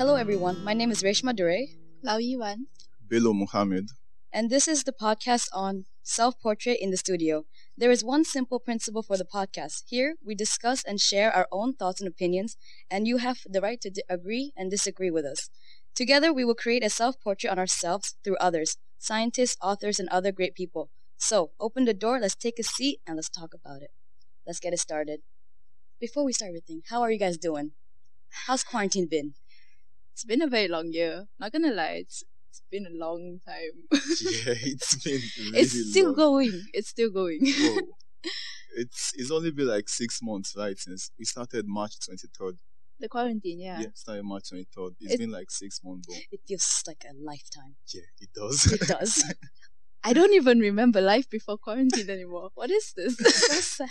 Hello, everyone. My name is Reshma Durai, Lao Yiwan. Bello Muhammad. and this is the podcast on self portrait in the studio. There is one simple principle for the podcast. Here, we discuss and share our own thoughts and opinions, and you have the right to di- agree and disagree with us. Together, we will create a self portrait on ourselves through others, scientists, authors, and other great people. So, open the door, let's take a seat, and let's talk about it. Let's get it started. Before we start everything, how are you guys doing? How's quarantine been? It's been a very long year. Not gonna lie, it's it's been a long time. Yeah, it's been really it's still long. going. It's still going. Whoa. It's it's only been like six months, right? Since we started March twenty third. the quarantine, yeah. Yeah, started March twenty third. It's It- been like six months, It feels like a lifetime. yeah, it does. It does. I don't even remember life before quarantine anymore. What is this? so sad.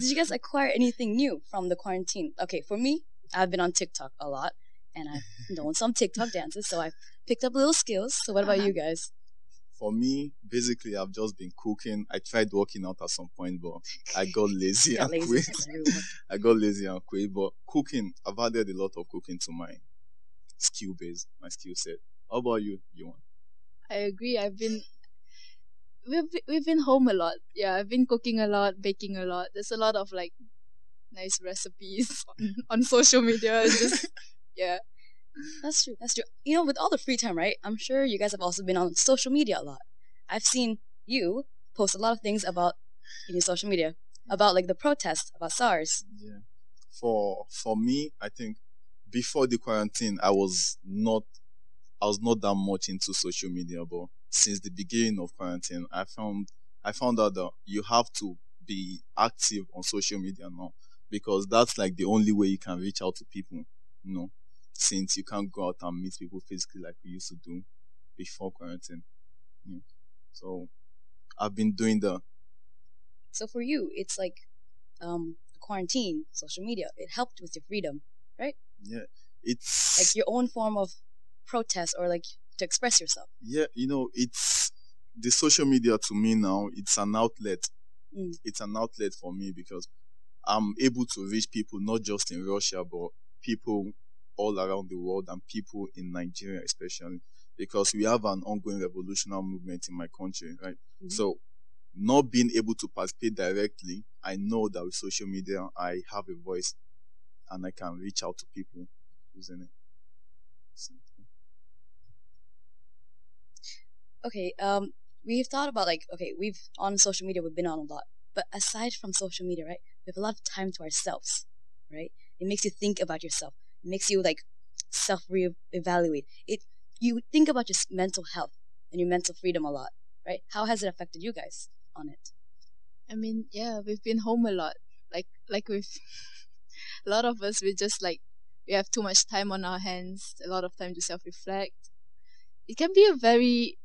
Did you guys acquire anything new from the quarantine? Okay, for me, I've been on TikTok a lot, and I've known some TikTok dances, so I've picked up little skills. So, what about Uh-huh. you guys? For me, basically, I've just been cooking. I tried working out at some point, but I got lazy Got and lazy. quit. I got lazy and quit. But cooking, I've added a lot of cooking to my skill base, my skill set. How about you, Yuan? I agree. I've been we've we've been home a lot. Yeah, I've been cooking a lot, baking a lot. There's a lot of like nice recipes on, on social media. Just yeah. That's true. That's true. You know, with all the free time, right? I'm sure you guys have also been on social media a lot. I've seen you post a lot of things about in your social media about like the protests about SARS. Yeah. For for me, I think before the quarantine, I was not I was not that much into social media, but since the beginning of quarantine, I found I found out that you have to be active on social media now because that's like the only way you can reach out to people, you know, since you can't go out and meet people physically like we used to do before quarantine. Yeah. So I've been doing the So for you, it's like um quarantine, social media. It helped with your freedom, right? yeah, it's like your own form of protest or like to express yourself. yeah, you know, it's the social media to me now, it's an outlet. Mm. It's an outlet for me because I'm able to reach people not just in Russia, but people all around the world and people in Nigeria, especially because we have an ongoing revolutionary movement in my country, right? Mhm. So, not being able to participate directly, I know that with social media, I have a voice and I can reach out to people using it. So, Okay, um, we've thought about like okay, we've on social media we've been on a lot, but aside from social media, right, we have a lot of time to ourselves, right? It makes you think about yourself. Makes you like self re-evaluate. It you think about your mental health and your mental freedom a lot, right? How has it affected you guys on it? I mean, yeah, we've been home a lot. Like like we've a lot of us we just like we have too much time on our hands, a lot of time to self reflect. It can be a very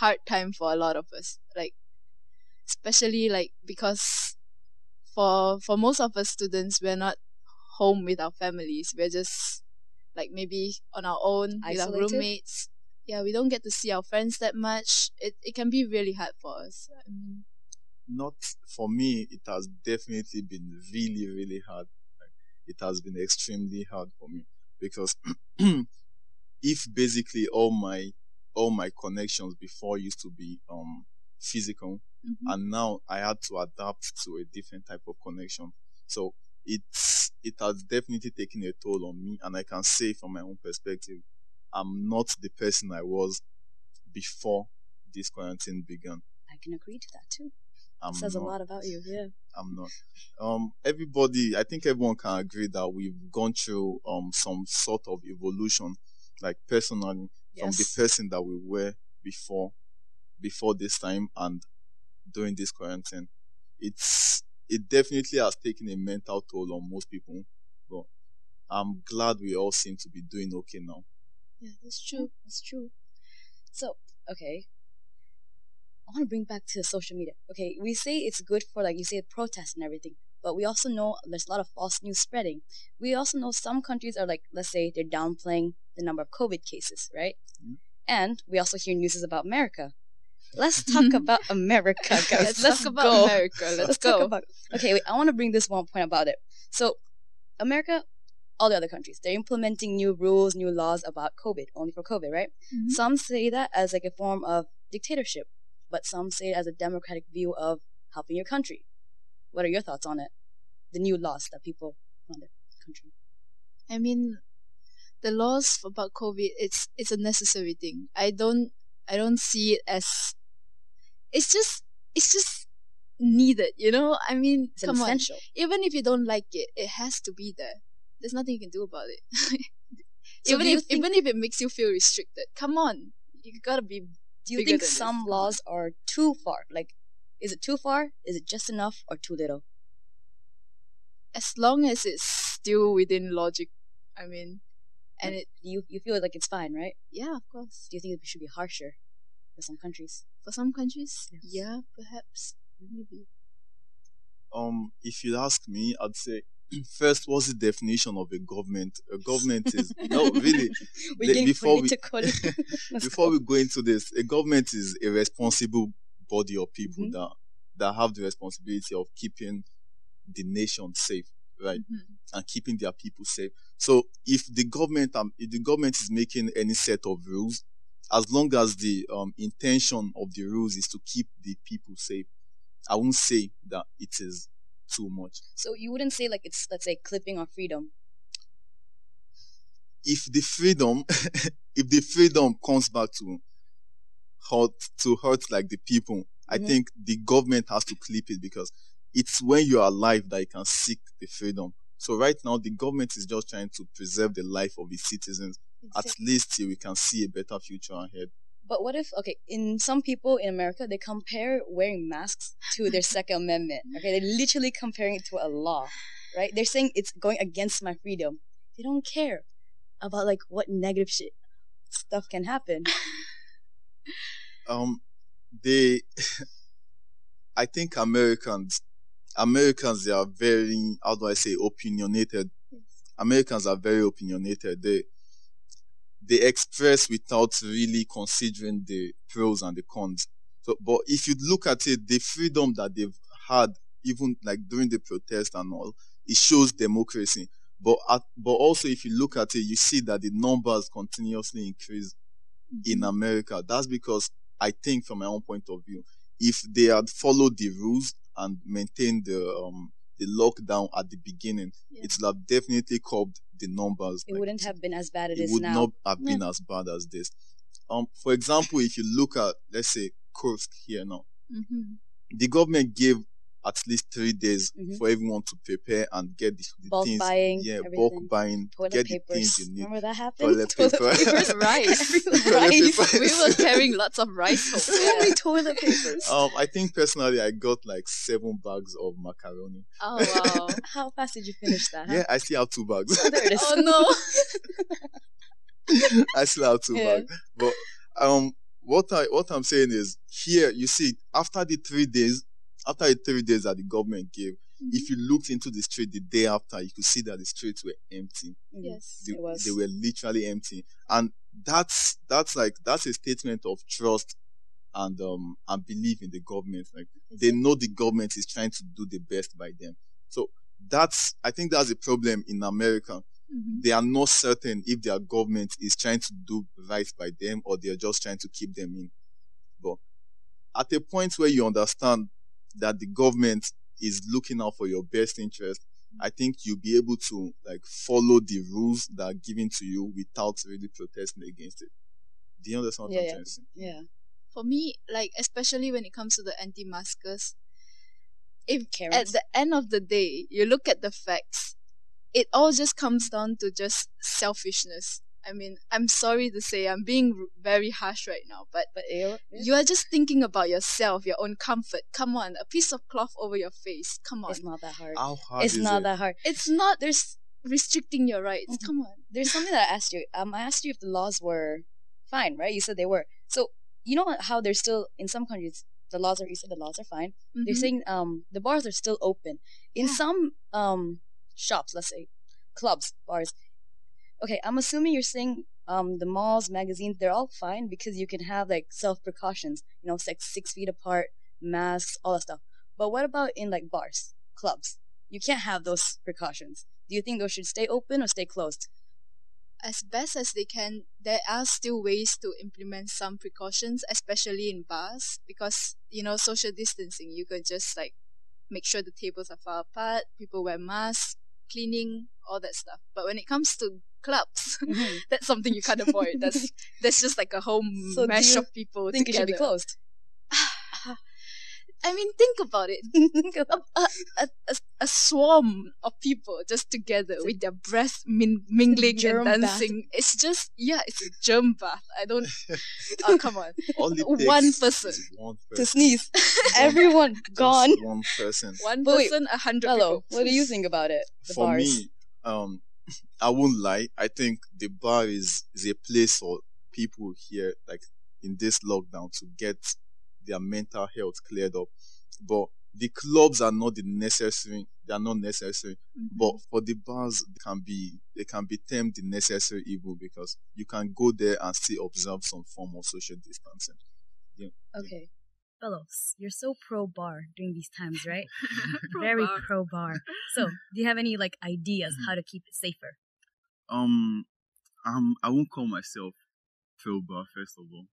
hard time for a lot of us. Like especially like because for for most of us students we're not home with our families. We're just like maybe on our own with our roommates. Yeah, we don't get to see our friends that much. It it can be really hard for us. I mean, not for me it has definitely been really really hard it has been extremely hard for me because if basically all my all my connections before used to be um physical mhm. and now i had to adapt to a different type of connection so it's it has definitely taken a toll on me and i can say from my own perspective i'm not the person i was before this quarantine began I can agree to that too. i'm says a lot about you. Yeah. I'm not. Um, everybody, I think everyone can agree that we've gone through um some sort of evolution, like personally, from the person that we were before, before this time and during this quarantine. It's it definitely has taken a mental toll on most people, but I'm glad we all seem to be doing okay now. Yeah, that's True. That's true. So, okay. I want to bring back to the social media. Okay, we say it's good for, like you say, protests and everything, but we also know there's a lot of false news spreading. We also know some countries are like, let's say, they're downplaying the number of COVID cases, right? Mhm. And we also hear news about America. Let's talk about America, guys. Let's, Let's, talk about go. America. Let's, Let's go. talk about. Okay, wait. I want to bring this one point about it. So, America, all the other countries. They're implementing new rules, new laws about COVID, only for COVID, right? Mhm. Some say that as like a form of dictatorship, but some say it as a democratic view of helping your country. What are your thoughts on it? The new laws that people want the country. I mean, the laws about COVID, it's it's a necessary thing. I don't I don't see it as it's just it's just needed, you know? I mean, It's come on. essential. Even if you don't like it, it has to be there. There's nothing you can do about it. So even if even if it makes you feel restricted, come on. You gotta be Do you think than this. some laws are too far? Like, is it too far? Is it just enough or too little? as long as it's still within logic. I mean, and it You you feel like it's fine, right? yeah, of course. Do you think it should be harsher for some countries? For some countries, Yes. yeah, perhaps maybe. Um, if you ask me, I'd say first, what's the definition of a government? A government is no really. We're Le- getting before we- before go. we go into this, a government is a responsible body of people Mhm. that that have the responsibility of keeping the nation safe, right, Mhm. and keeping their people safe. So if the government um, if the government is making any set of rules, as long as the um, intention of the rules is to keep the people safe, I won't say that it is too much. So you wouldn't say like it's let's say clipping our freedom. if the freedom if the freedom comes back to hurt to hurt like the people i Mhm. think the government has to clip it because it's when you're alive that you can seek the freedom so right now the government is just trying to preserve the life of its citizens at least we can see a better future ahead But what if okay, in some people in America they compare wearing masks to their Second Amendment. Okay, they're literally comparing it to a law, right? They're saying it's going against my freedom. They don't care about like what negative shit stuff can happen. um they i think americans americans they are very how do i say opinionated americans are very opinionated they they express without really considering the pros and the cons. So but if you look at it the freedom that they've had even like during the protest and all it shows democracy. But at, but also if you look at it you see that the numbers continuously increase in America. That's because I think, from my own point of view, if they had followed the rules and maintained the um, the lockdown at the beginning, Yeah. it would have definitely curbed the numbers. It Like, wouldn't have been as bad as it it would now. not have been as bad as this. Um, for example, if you look at let's say Kursk here now, Mhm. the government gave at least three days Mhm. for everyone to prepare and get the, the Bulk things. buying, yeah, everything. bulk buying, Toilet get papers. the things you need. Remember that happened? Toilet paper. papers, Rice. Toilet rice. we were carrying lots of rice home. So many toilet papers. Um, I think personally, I got like seven bags of macaroni. Oh wow. How fast did you finish that? huh? Yeah, I still have two bags. Oh, there it is. oh no. I still have two Yeah. bags. But um, what I what I'm saying is here you see after the three days, after the three days that the government gave, if you looked into the street the day after, you could see that the streets were empty. Mhm. Yes. They, It was. they were literally empty, and that's that's like that's a statement of trust and um and belief in the government. Like they know the government is trying to do the best by them. So that's I think that's a problem in America. Mhm. They are not certain if their government is trying to do right by them or they're just trying to keep them in. But at a point where you understand that the government is looking out for your best interest, I think you'll be able to like follow the rules that are given to you without really protesting against it. Do you understand what Yeah, I'm yeah. trying? Yeah. For me, like especially when it comes to the anti-maskers, if Karens. at the end of the day you look at the facts, it all just comes down to just selfishness. I mean, I'm sorry to say I'm being very harsh right now, but But you you are just thinking about yourself, your own comfort. Come on, a piece of cloth over your face. Come on. it's not that hard. How hard It's is not it? that hard. It's not there's restricting your rights. Mhm. Come on. There's something that I asked you. Um, I asked you if the laws were fine, right? You said they were. So you know how there's still in some countries the laws are. You said the laws are fine. They're Mhm. saying um the bars are still open in Yeah. some um shops. Let's say clubs, bars. Okay, I'm assuming you're saying um the malls, magazines, they're all fine because you can have like self precautions. You know, six six feet apart, masks, all that stuff. But what about in like bars, clubs? You can't have those precautions. Do you think those should stay open or stay closed? As best as they can, there are still ways to implement some precautions, especially in bars, because you know social distancing. You could just like make sure the tables are far apart, people wear masks, cleaning, all that stuff. But when it comes to clubs, Mhm. that's something you can't avoid. That's that's just like a whole So do mash you of people think it together. should be closed? I mean, think about it. A, a, a, a, a swarm of people just together with their breath min- mingling germ and bath. dancing. It's just, yeah, it's a germ bath. I don't. oh, come on. All it One person. is one to sneeze. Everyone Just gone. One person. One But person, a hundred Hello. people. What do you think about it? The For bars. me, um, I won't lie. I think the bar is is a place for people here, like in this lockdown, to get their mental health cleared up. But the clubs are not the necessary. They are not necessary. Mm-hmm. But for the bars, they can be they can be termed the necessary evil because you can go there and still observe some form of social distancing. Okay. Bello, you're so pro bar during these times, right? Pro Very bar. pro bar. So, do you have any like ideas how to keep it safer? Um, um, I won't call myself pro bar. First of all,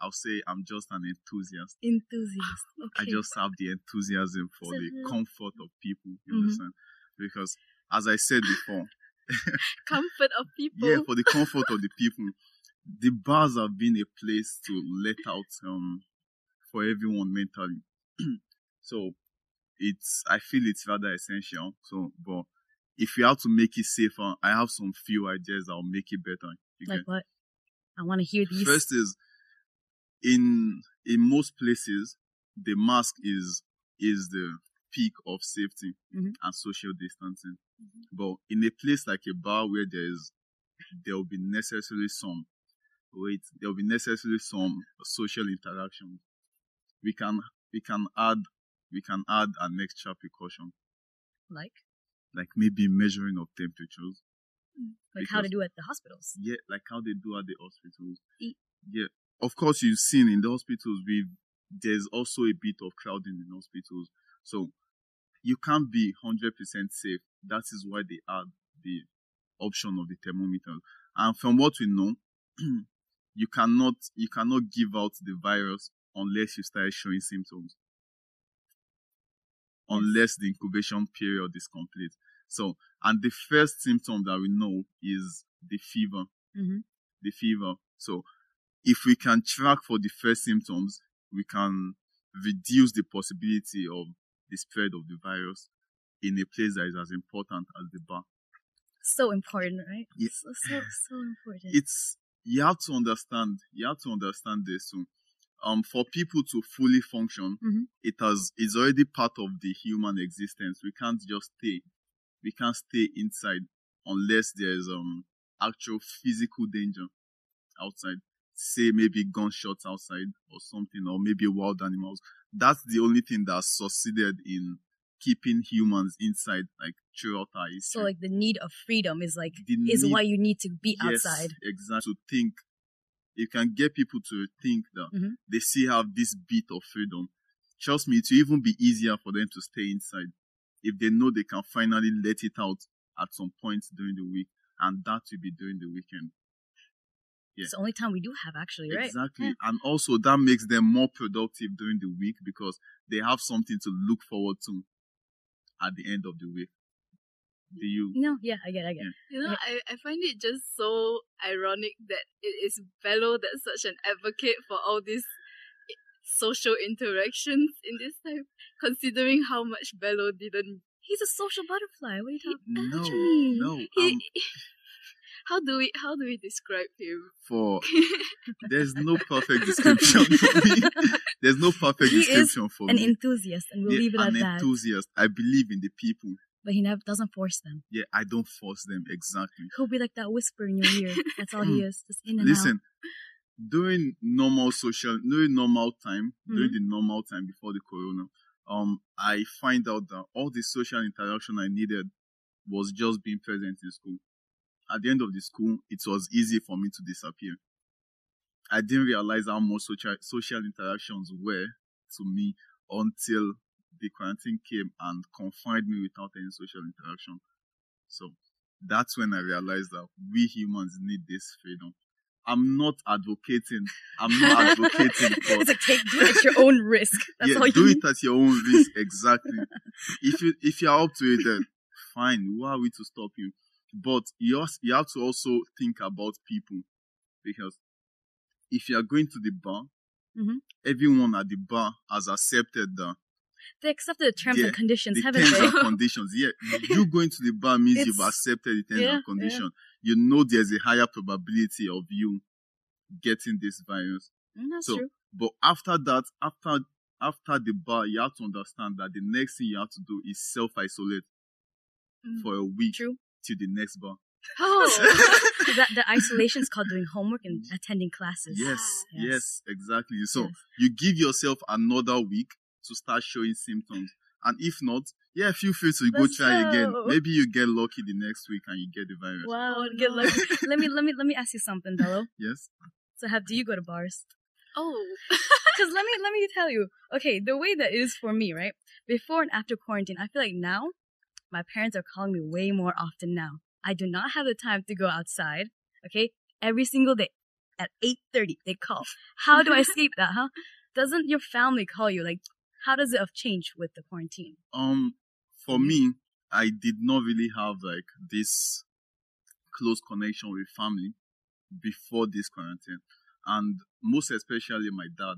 I'll say I'm just an enthusiast. Enthusiast. I just have the enthusiasm for the comfort of people. You Mhm. understand? Because as I said before, Comfort of people. yeah, for the comfort of the people, the bars have been a place to let out um for everyone mentally. so it's I feel it's rather essential. So, but if you have to make it safer, I have some few ideas that will make it better. You Like get- what? I want to hear these. First is in in most places the mask is is the peak of safety Mhm. and social distancing. But in a place like a bar where there is there will be necessarily some wait, there will be necessarily some social interaction. We can we can add we can add an extra precaution, like, like maybe measuring of temperatures. Mm, like how to Because- do at the hospitals. Yeah, like how they do at the hospitals. E- Yeah, of course you've seen in the hospitals we there's also a bit of crowding in hospitals, so you can't be hundred percent safe. That is why they add the option of the thermometer. And from what we know, you cannot you cannot give out the virus unless you start showing symptoms. Unless the incubation period is complete. So, and the first symptom that we know is the fever. Mhm. The fever. So, if we can track for the first symptoms, we can reduce the possibility of the spread of the virus in a place that is as important as the bar. So important, right? Yeah. So, so, so important. It's you have to understand. You have to understand this. So, um, for people to fully function, Mhm. it has is already part of the human existence. We can't just stay. We can't stay inside unless there's um actual physical danger outside. Say maybe gunshots outside or something, or maybe wild animals. That's the only thing that succeeded in keeping humans inside, like throughout our history. so, like, the need of freedom is like, is need- why you need to be Yes, outside. Exactly. To think, you can get people to think that Mhm. they still have this bit of freedom. Trust me, it will even be easier for them to stay inside if they know they can finally let it out at some point during the week, and that will be during the weekend. Yeah. It's the only time we do have, actually, right? Exactly. Yeah. And also that makes them more productive during the week because they have something to look forward to at the end of the week. Do you? No, yeah, I get, I get. it. You know, I, I find it just so ironic that it is Bello that's such an advocate for all these social interactions in this time, considering how much Bello didn't. He's a social butterfly. What are you talking? No, Actually, no. He, um, how do we how do we describe him? for there's no perfect description for me. There's no perfect He is description for An me. enthusiast, and we'll Yeah, leave it at that. an enthusiast. I believe in the people. But he never doesn't force them. Yeah, I don't force them exactly. He'll be like that whisper in your ear. That's all he is, just in and out. Listen, during normal social, during normal time, during Mhm. the normal time before the corona, um, I find out that all the social interaction I needed was just being present in school. At the end of the school, it was easy for me to disappear. I didn't realize how much social social interactions were to me until the quarantine came and confined me without any social interaction. So that's when I realized that we humans need this freedom. I'm not advocating. I'm not advocating for it's like take do it at your own risk. That's yeah, all you do it at your own risk. Exactly. if you if you're up to it, then fine. Who are we to stop you? But you also, you have to also think about people because if you are going to the bar, Mhm. everyone at the bar has accepted the, They accepted the terms Yeah, and conditions, the haven't terms they? and conditions. Yeah, you going to the bar means you've accepted the terms yeah, and conditions. You know there's a higher probability of you getting this virus. Mm, that's So, true. But after that, after after the bar, you have to understand that the next thing you have to do is self isolate Mm. for a week True. till the next bar. Oh, that the isolation is called doing homework and attending classes. Yes, Yes. yes, exactly. So Yes. you give yourself another week to start showing symptoms. And if not, yeah, feel free to go Let's try again. Maybe you get lucky the next week and you get the virus. Wow. Oh, Good no. luck. let me let me let me ask you something, Bello. Yes. So have do you go to bars? oh, Because let me let me tell you. Okay, the way that is for me, right? Before and after quarantine, I feel like now my parents are calling me way more often now. I do not have the time to go outside. Okay, every single day at eight thirty they call. How do I escape that? Huh? Doesn't your family call you? Like, how does it have changed with the quarantine? Um, for me, I did not really have like this close connection with family before this quarantine, and most especially my dad.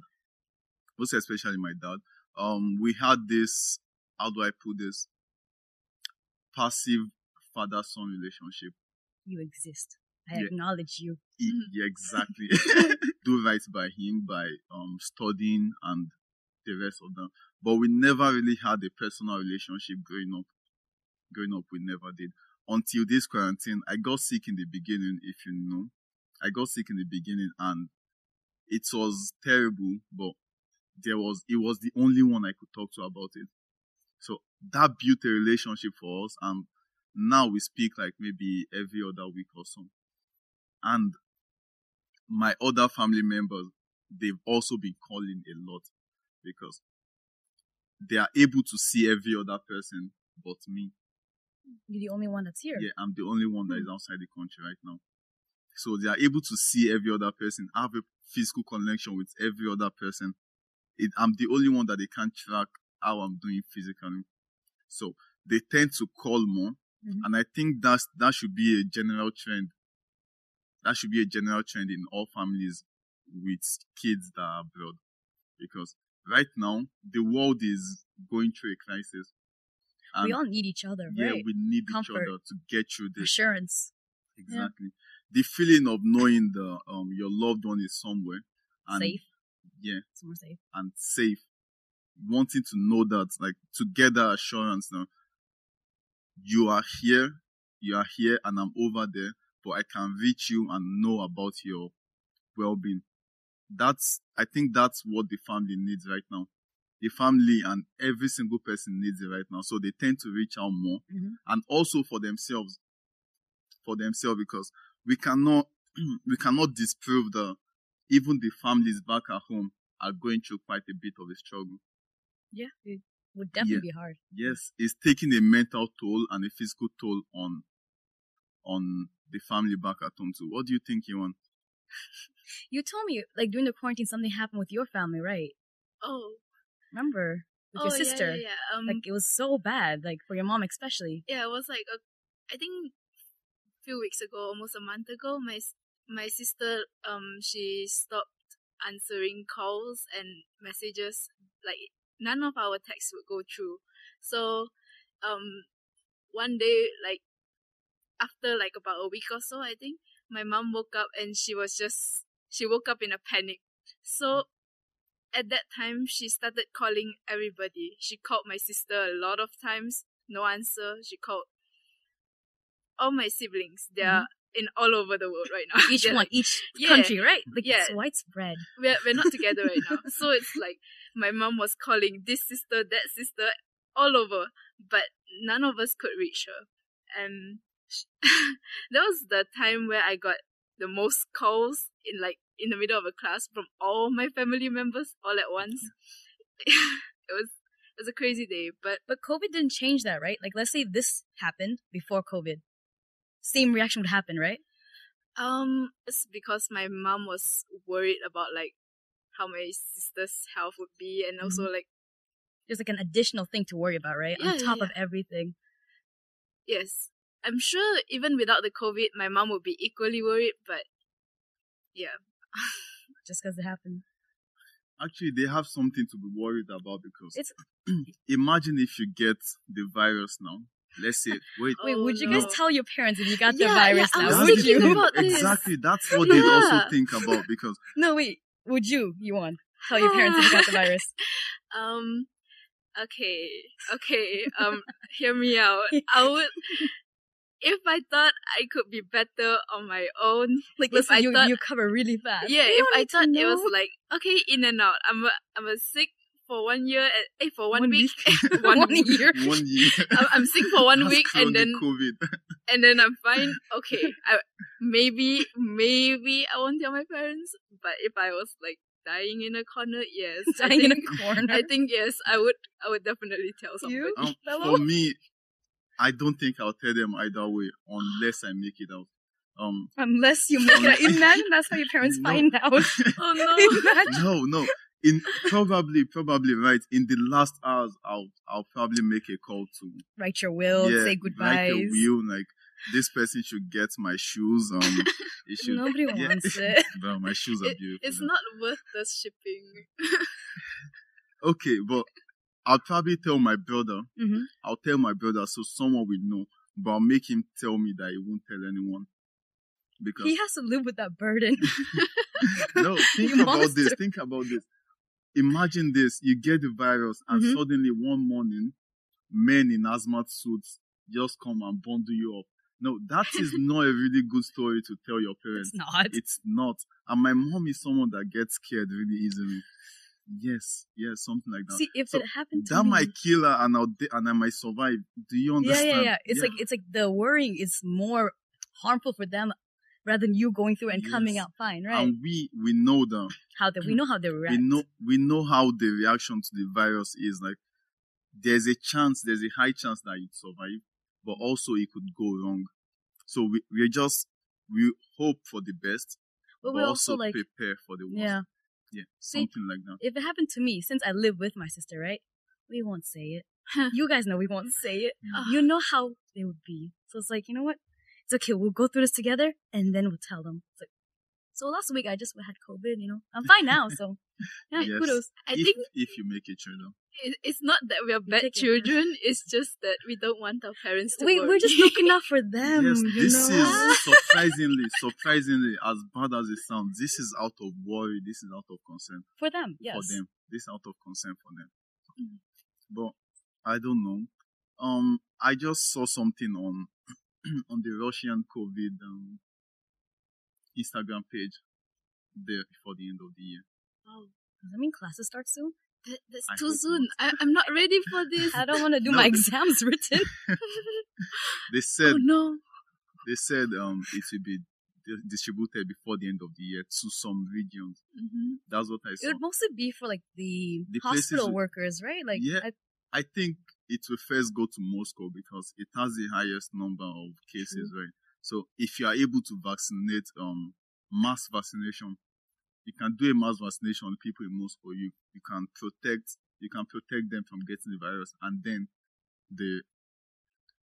Most especially my dad. Um, we had this. How do I put this? Passive father-son relationship. You exist. I Yeah. acknowledge you. Yeah, exactly. Do right by him by um studying and the rest of them. But we never really had a personal relationship growing up. Growing up, we never did. Until this quarantine, I got sick in the beginning, if you know. I got sick in the beginning and it was terrible, but there was, it was the only one I could talk to about it. So that built a relationship for us and now we speak like maybe every other week or so. And my other family members, they've also been calling a lot because they are able to see every other person but me. You're the only one that's here. Yeah, I'm the only one that is outside the country right now. So they are able to see every other person, have a physical connection with every other person. It, I'm the only one that they can track how I'm doing physically. So they tend to call more. Mhm. And I think that's, that should be a general trend. That should be a general trend in all families with kids that are abroad. Because right now, the world is going through a crisis. And we all need each other, yeah, right? we need Comfort. each other to get through this. Assurance. Exactly. The feeling of knowing the um your loved one is somewhere and safe. yeah, more safe. and safe. Wanting to know that, like to get that assurance now. You are here, you are here, and I'm over there, but I can reach you and know about your well-being. That's, I think that's what the family needs right now. The family and every single person needs it right now. So they tend to reach out more Mhm. and also for themselves, for themselves, because we cannot, we cannot disprove that even the families back at home are going through quite a bit of a struggle. Yeah, it would definitely be hard. Yes, it's taking a mental toll and a physical toll on, on the family back at home too. What do you think, Iwan? You told me, like, during the quarantine, something happened with your family, right? oh, Remember? With oh, your sister. Yeah, yeah, yeah. Um, Like, it was so bad, like, for your mom especially. yeah, it was like a, I think a few weeks ago, almost a month ago, my my sister um she stopped answering calls and messages. Like none of our texts would go through. So um one day like after like about a week or so, I think my mom woke up and she was just she woke up in a panic. So at that time she started calling everybody. She called my sister a lot of times, no answer. She called all my siblings. They are mm-hmm. in all over the world right now. Each one, like- each Yeah, country, right? Like, yeah. it's widespread. we're we're not together right now. So it's like my mom was calling this sister, that sister, all over, but none of us could reach her. And that was the time where I got the most calls in like in the middle of a class from all my family members all at once. it was it was a crazy day. But But COVID didn't change that, right? Like, let's say this happened before COVID. Same reaction would happen, right? um, it's because my mom was worried about like how my sister's health would be, and also like There's like an additional thing to worry about, right? Yeah, On top yeah. of everything. yes, I'm sure even without the COVID, my mom would be equally worried. But yeah, Just because it happened. Actually, they have something to be worried about because It's- imagine if you get the virus now. Let's say, wait, Wait, Oh, would you no. guys tell your parents if you got the virus yeah, I now? was Would you? thing. about this. exactly. That's what they also think about because No, wait. Would you, you want tell your parents if you got the virus? um, okay, okay. Um, hear me out. I would. If I thought I could be better on my own, Like, If listen, I you thought- you cover really fast. yeah. We If I need to thought it was like okay, in and out. I'm a, I'm a sick for one year. And, eh, for one, One week. week. one, One year. one year, I'm, I'm sick for one that's week, and then COVID. and then I'm fine. Okay, I, maybe maybe I won't tell my parents. But if I was like dying in a corner, yes, I dying in think, a corner. I think yes, I would. I would definitely tell somebody. You? Um, for me, I don't think I'll tell them either way unless I make it out. Um, Unless you make it. Imagine that's how your parents No. find out. Oh no. No, no. In probably, probably right. In the last hours, I'll I'll probably make a call to Write your will, say like goodbyes. a will, like this person should get my shoes. Um, it should. Nobody yeah. wants it. Bro, my shoes are It- beautiful. It's not worth the shipping. okay, but I'll probably tell my brother. Mhm. I'll tell my brother so someone will know. But I'll make him tell me that he won't tell anyone. Because He has to live with that burden. no, think You about this. Think about this. Imagine this: you get the virus, and Mhm. suddenly one morning, men in hazmat suits just come and bundle you up. No, that is not a really good story to tell your parents. It's not. It's not. And my mom is someone that gets scared really easily. Yes, yes, something like that. See, if So it happened to that me, might kill her, and I'll and I might survive. Do you understand? yeah, yeah. yeah. It's like it's like the worrying is more harmful for them rather than you going through and coming out fine, right? and we we know them. how they, we know how they react. we know we know how the reaction to the virus is like there's a chance there's a high chance that you survive but also it could go wrong so we we just we hope for the best but but we also also like, prepare for the worst yeah. Yeah See, something like that If it happened to me, since I live with my sister, right? We won't say it. you guys know we won't say it. Mm. You know how they would be. So it's like, you know what? It's okay. We'll go through this together, and then we'll tell them. It's like, so last week I just had COVID. You know, I'm fine now. So yeah, Yes. kudos. I if, think if you make it through though it, it's not that we are bad it. children. It's just that we don't want our parents to We worry. we're just looking out for them. yes you this know? is surprisingly surprisingly as bad as it sounds this is out of worry this is out of concern for them. Yes. for them. This out of concern for them. Mm. But I don't know. Um, I just saw something on on the Russian COVID um, Instagram page there before the end of the year. Wow, Does that mean classes start soon? that, that's I too hope soon. I, I'm not ready for this. I don't want to do No. my exams written. They said oh no. they said um it will be distributed before the end of the year to some regions. hmm That's what I said. It saw. would mostly be for like the, The hospital with- workers, right? Like, Yeah. I, I think it will first go to Moscow because it has the highest number of cases, right? So if you are able to vaccinate, um, mass vaccination, you can do a mass vaccination on people in Moscow. You you can protect you can protect them from getting the virus, and then the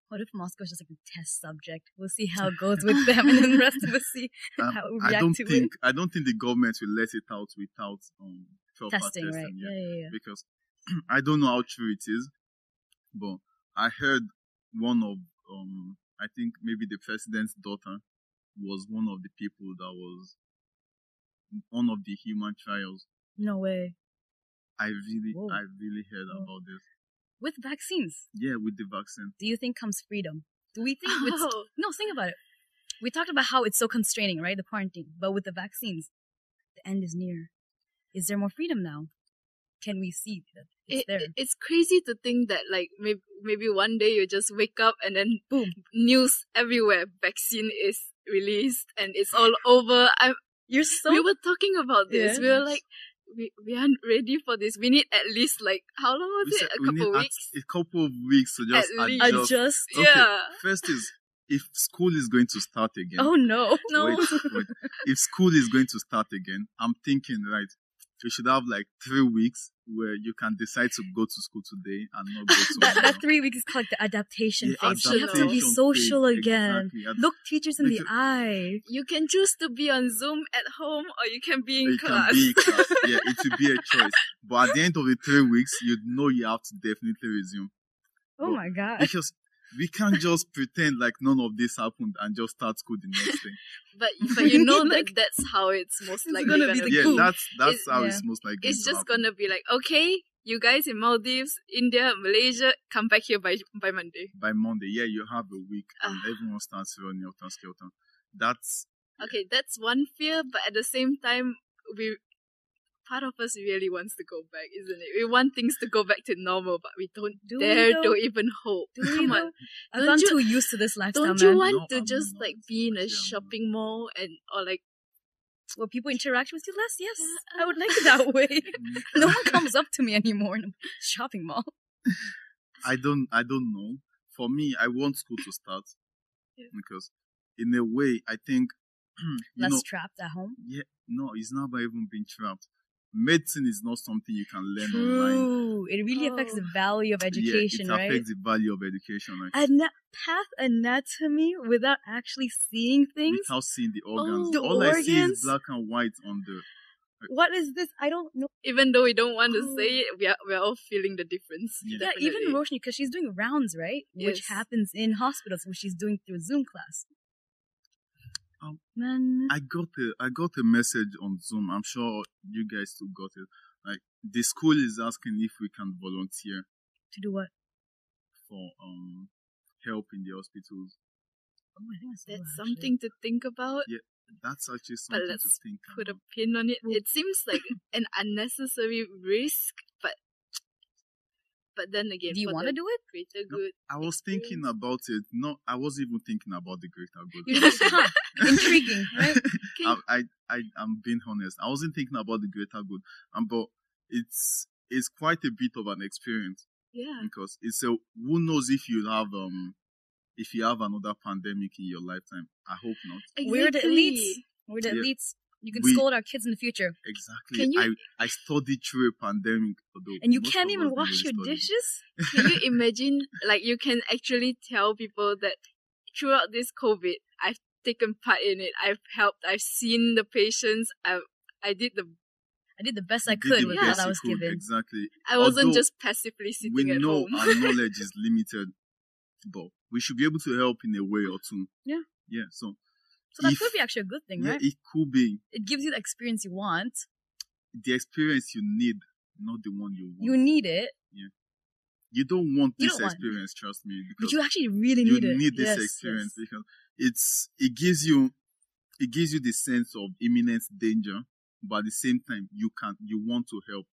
what if Moscow is just like a test subject? We'll see how it goes with them, and then the rest of us see um, how we I don't to think I don't think the government will let it out without um it. proper Testing, right? yeah. Yeah, yeah, yeah. because I don't know how true it is, but I heard one of um I think maybe the president's daughter was one of the people that was one of the human trials. No way. I really Whoa. I really heard Whoa. about this. With vaccines, Yeah, with the vaccine. do you think comes freedom? Do we think with Oh, no? Think about it. We talked about how it's so constraining, right? The quarantine, but with the vaccines, the end is near. Is there more freedom now? Can we see that it's it, there? it- it's crazy to think that like maybe maybe one day you just wake up and then Boom. news everywhere vaccine is released and it's all over. I You're so we were talking about this. We were like we, we aren't ready for this. We need at least like how long was We it? said A couple at- weeks. a couple of weeks to just At least. adjust. Adjust. Okay, Yeah. First is if school is going to start again. Oh no. No. Wait, wait. If school is going to start again, I'm thinking, right, we should have like three weeks where you can decide to go to school today and not go to That, that three weeks is called like the adaptation Yeah, phase. You have to be social phase, again. exactly. Look teachers in the Because- eye. You can choose to be on Zoom at home or you can be in you class. can be in class. Yeah, it will be a choice. But at the end of the three weeks, you know you have to definitely resume. Oh But my god. Because we can't just pretend like none of this happened and just start school the next day. But but you know Like- that's how it's most It's likely gonna gonna, be the yeah, cool. that's that's It's- how yeah. it's most likely. It's just happen. gonna be like, okay, you guys in Maldives, India, Malaysia, come back here by by Monday. by Monday. Yeah, you have a week and Ah. everyone starts running out and skelter. That's Okay, that's one fear, but at the same time, we part of us really wants to go back, isn't it? We want things to go back to normal, but we don't Do we dare though? to even hope. Do Come on, I've Don't gotten you- too used to this lifestyle, don't man. you want No, to I'm just not. like be in a Yeah, I'm not. shopping mall and or like Where people interact with you less? Yes. Uh, I would like it uh. that way. no one comes up to me anymore in a shopping mall. I don't I don't know. For me, I want school to start Yeah. because in a way, I think you Less know, trapped at home. yeah, no, it's not about even being trapped. Medicine is not something you can learn online. True. It really affects the oh. value of education, yeah, it right? affects the value of education, right? Ana- path anatomy without actually seeing things. Without seeing the organs. Oh, the All I see is black and white on the uh, What is this? I don't know. even though we don't want to Oh. say it, we are we are all feeling the difference. Yeah. Yeah, even definitely. Roshni, because she's doing rounds, right? Which happens in hospitals, which she's doing through Zoom class. Um, I got a I got a message on Zoom. I'm sure you guys too got it. Like the school is asking if we can volunteer to do what? for um help in the hospitals. Oh, I think I saw That's something to think about. Yeah, that's actually something to let's think Put a pin on it. It seems like an unnecessary risk, but but then again, Do you want to do it? greater No, good? I was thinking about it. No, I wasn't even thinking about the greater good. You just, intriguing, right? I, I, I, I'm being honest. I wasn't thinking about the greater good, um, but it's it's quite a bit of an experience Yeah. because it's a who knows if you have um if you have another pandemic in your lifetime. I hope not. We're the Exactly. elites. We're the Yeah. elites. You can We- scold our kids in the future, Exactly. Can you- I I studied through a pandemic, and you can't even wash your study. dishes. Can you imagine? Like, you can actually tell people that throughout this COVID, I've taken part in it. I've helped. I've seen the patients. I've. I did the. I did the best I could with what I was could, given. Exactly. I wasn't Although just passively we sitting at home. We know home. our knowledge is limited, but we should be able to help in a way or two. Yeah. Yeah. So, So that if- could be actually a good thing, yeah, right? it could be It gives you the experience you want. the experience you need, not the one you want. You need it, Yeah. You don't want You this don't want- experience, trust me, but you actually really you need it. You need this Yes, experience yes. because it's it gives you it gives you the sense of imminent danger, but at the same time you can you want to help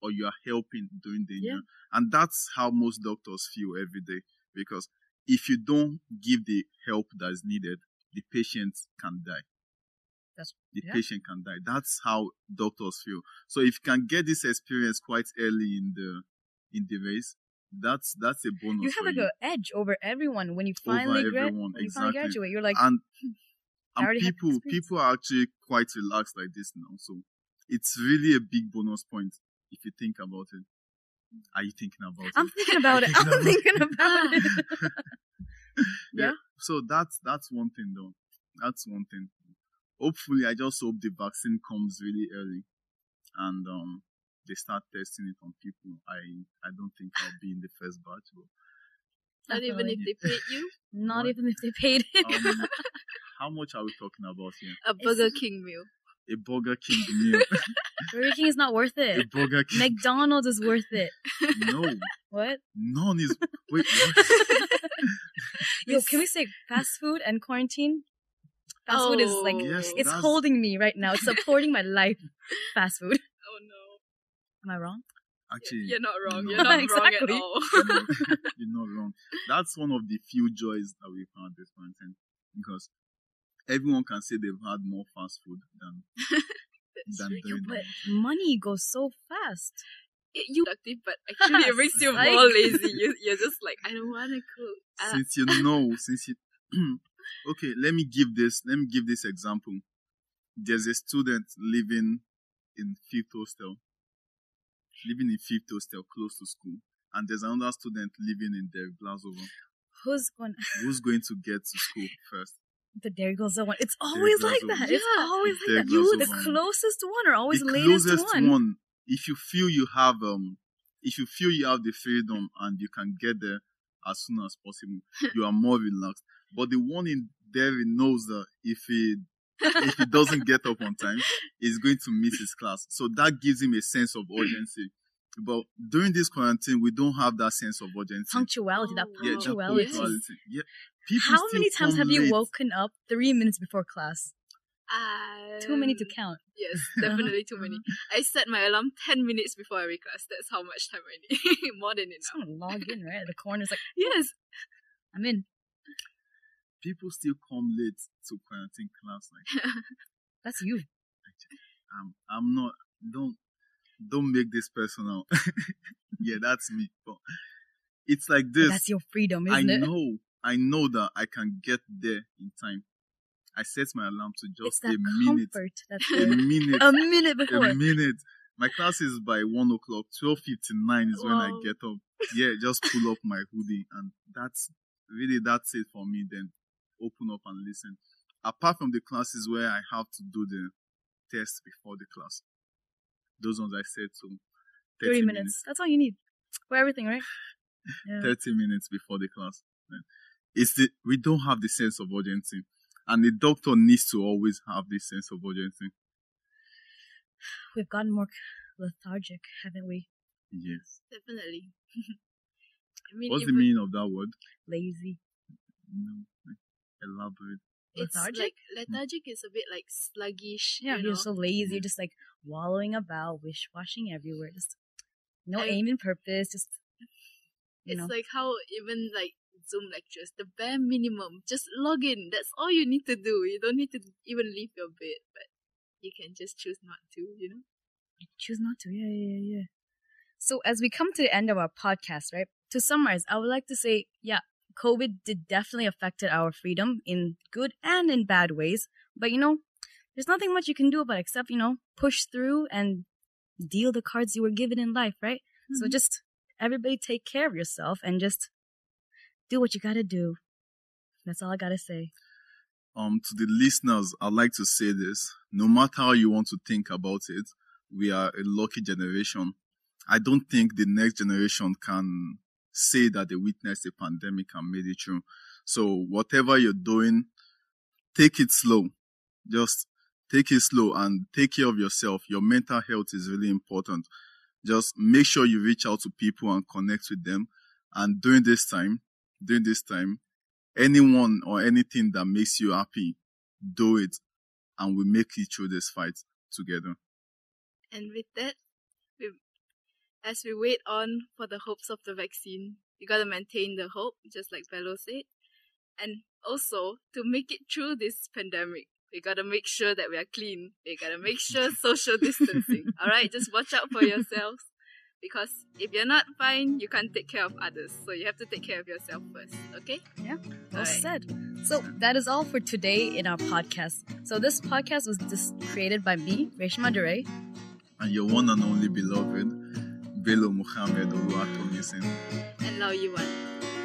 or you are helping during danger, Yeah. and that's how most doctors feel every day because if you don't give the help that is needed, the patient can die. That's- the yeah. patient can die. That's how doctors feel. So if you can get this experience quite early in the in the race, that's that's a bonus. You have like an edge over everyone when you Over finally grad- everyone, when you finally graduate. You're like, and hmm, I and people people are actually quite relaxed like this now. So it's really a big bonus point if you think about it. Are you thinking about it? I'm it? thinking about it. Thinking I'm about- thinking about it. Yeah. So that's that's one thing though. That's one thing. Hopefully, I just hope the vaccine comes really early, and um, they start testing it on people. I I don't think I'll be in the first batch, but Not even if Definitely. they paid you Not What? even if they paid it. um, how much are we talking about here? a Burger King meal. A Burger King meal. Burger King is not worth it. a it. Burger King. McDonald's is worth it. no, What? none is. Wait, what? Yo, can we say fast food and quarantine? Fast food is like oh, Yes, it's that's- holding me right now. It's supporting my life. Fast food. Oh no. Am I wrong? Actually, You're not wrong. No. You're not wrong at all. you're not, you're not wrong. That's one of the few joys that we've had this quarantine because everyone can say they've had more fast food than than Yeah, doing but it. money goes so fast. It- you productive, but actually it makes you more lazy. You, you're just like, I don't want to cook. Uh, Since you know, since you okay, let me give this let me give this example. There's a student living in fifth hostel. Living in fifth hostel close to school. And there's another student living in Derek Blazovo. Who's going Who's going to get to school first? the Dairy Girls one? It's always like Blazo. that. It's always Dairy like that. You, the closest one, or always the latest closest one. one. If you feel you have um, if you feel you have the freedom and you can get there as soon as possible, you are more relaxed. But the one in Derry knows that if he if he doesn't get up on time, he's going to miss his class. So that gives him a sense of urgency. But during this quarantine, we don't have that sense of urgency. Punctuality, that Oh, yeah, that punctuality. punctuality. Yeah. People How many times have you late. woken up three minutes before class? Um, Too many to count. Yes, definitely too many. I set my alarm 10 minutes before every class. That's how much time I need. More than Just enough. want to log in, right? The corner's like, Yes. I'm in. People still come late to quarantine class. Like That's you. I'm I'm not don't don't make this personal. yeah, that's me. But it's like this. That's your freedom, I isn't it? I know I know that I can get there in time. I set my alarm to just a minute. A minute. a minute before. a minute. My class is by one o'clock. Twelve fifty nine is when I get up. Yeah, just pull up my hoodie and that's really that's it for me. Then open up and listen. Apart from the classes where I have to do the test before the class, those ones I said to 30 minutes. That's all you need for everything, right? Yeah. 30 minutes before the class. It's the, we don't have the sense of urgency. And the doctor needs to always have this sense of urgency. We've gotten more lethargic, haven't we? Yes. Definitely. I mean, What's the even- meaning of that word? Lazy. No. like, Elaborate. It's Lethargic? like lethargic is a bit like sluggish. Yeah, you you're so lazy. You're just like wallowing about, wish washing everywhere. Just no I- aim and purpose. Just you It's know. like how even like Zoom lectures, the bare minimum, just log in. That's all you need to do. You don't need to even leave your bed, but you can just choose not to, you know? choose not to. Yeah, yeah, yeah. So as we come to the end of our podcast, right? To summarize, I would like to say, yeah, COVID did definitely affected our freedom in good and in bad ways. But you know, there's nothing much you can do about it except, you know, push through and deal the cards you were given in life, right? So mm-hmm. just everybody take care of yourself and just do what you gotta do. That's all I gotta say. Um, to the listeners, I'd like to say this. No matter how you want to think about it, we are a lucky generation. I don't think the next generation can say that they witnessed a pandemic and made it through. So whatever you're doing, take it slow. Just take it slow and take care of yourself. Your mental health is really important. Just make sure you reach out to people and connect with them. And during this time, during this time, anyone or anything that makes you happy, do it, and we make it through this fight together. And with that, we, as we wait on for the hopes of the vaccine, you gotta maintain the hope, just like Bello said. And also, to make it through this pandemic, we gotta make sure that we are clean. We gotta make sure social distancing. Alright, just watch out for yourselves. Because if you're not fine, you can't take care of others. So you have to take care of yourself first, okay? Yeah. Well Alright. said. So that is all for today in our podcast. So this podcast was just created by me, Reshma Durai. And your one and only beloved, Bello Muhammad Oluwatomisin. And Law Yi Wan.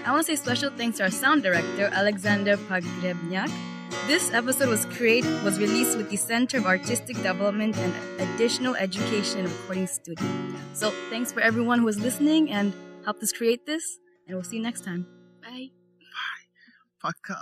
I want to say special thanks to our sound director, Alexander Pogrebnyak. This episode was created was released with the Center of Artistic Development and Additional Education Recording Studio. So thanks for everyone who was listening and helped us create this, and we'll see you next time. Bye. Bye. Paka.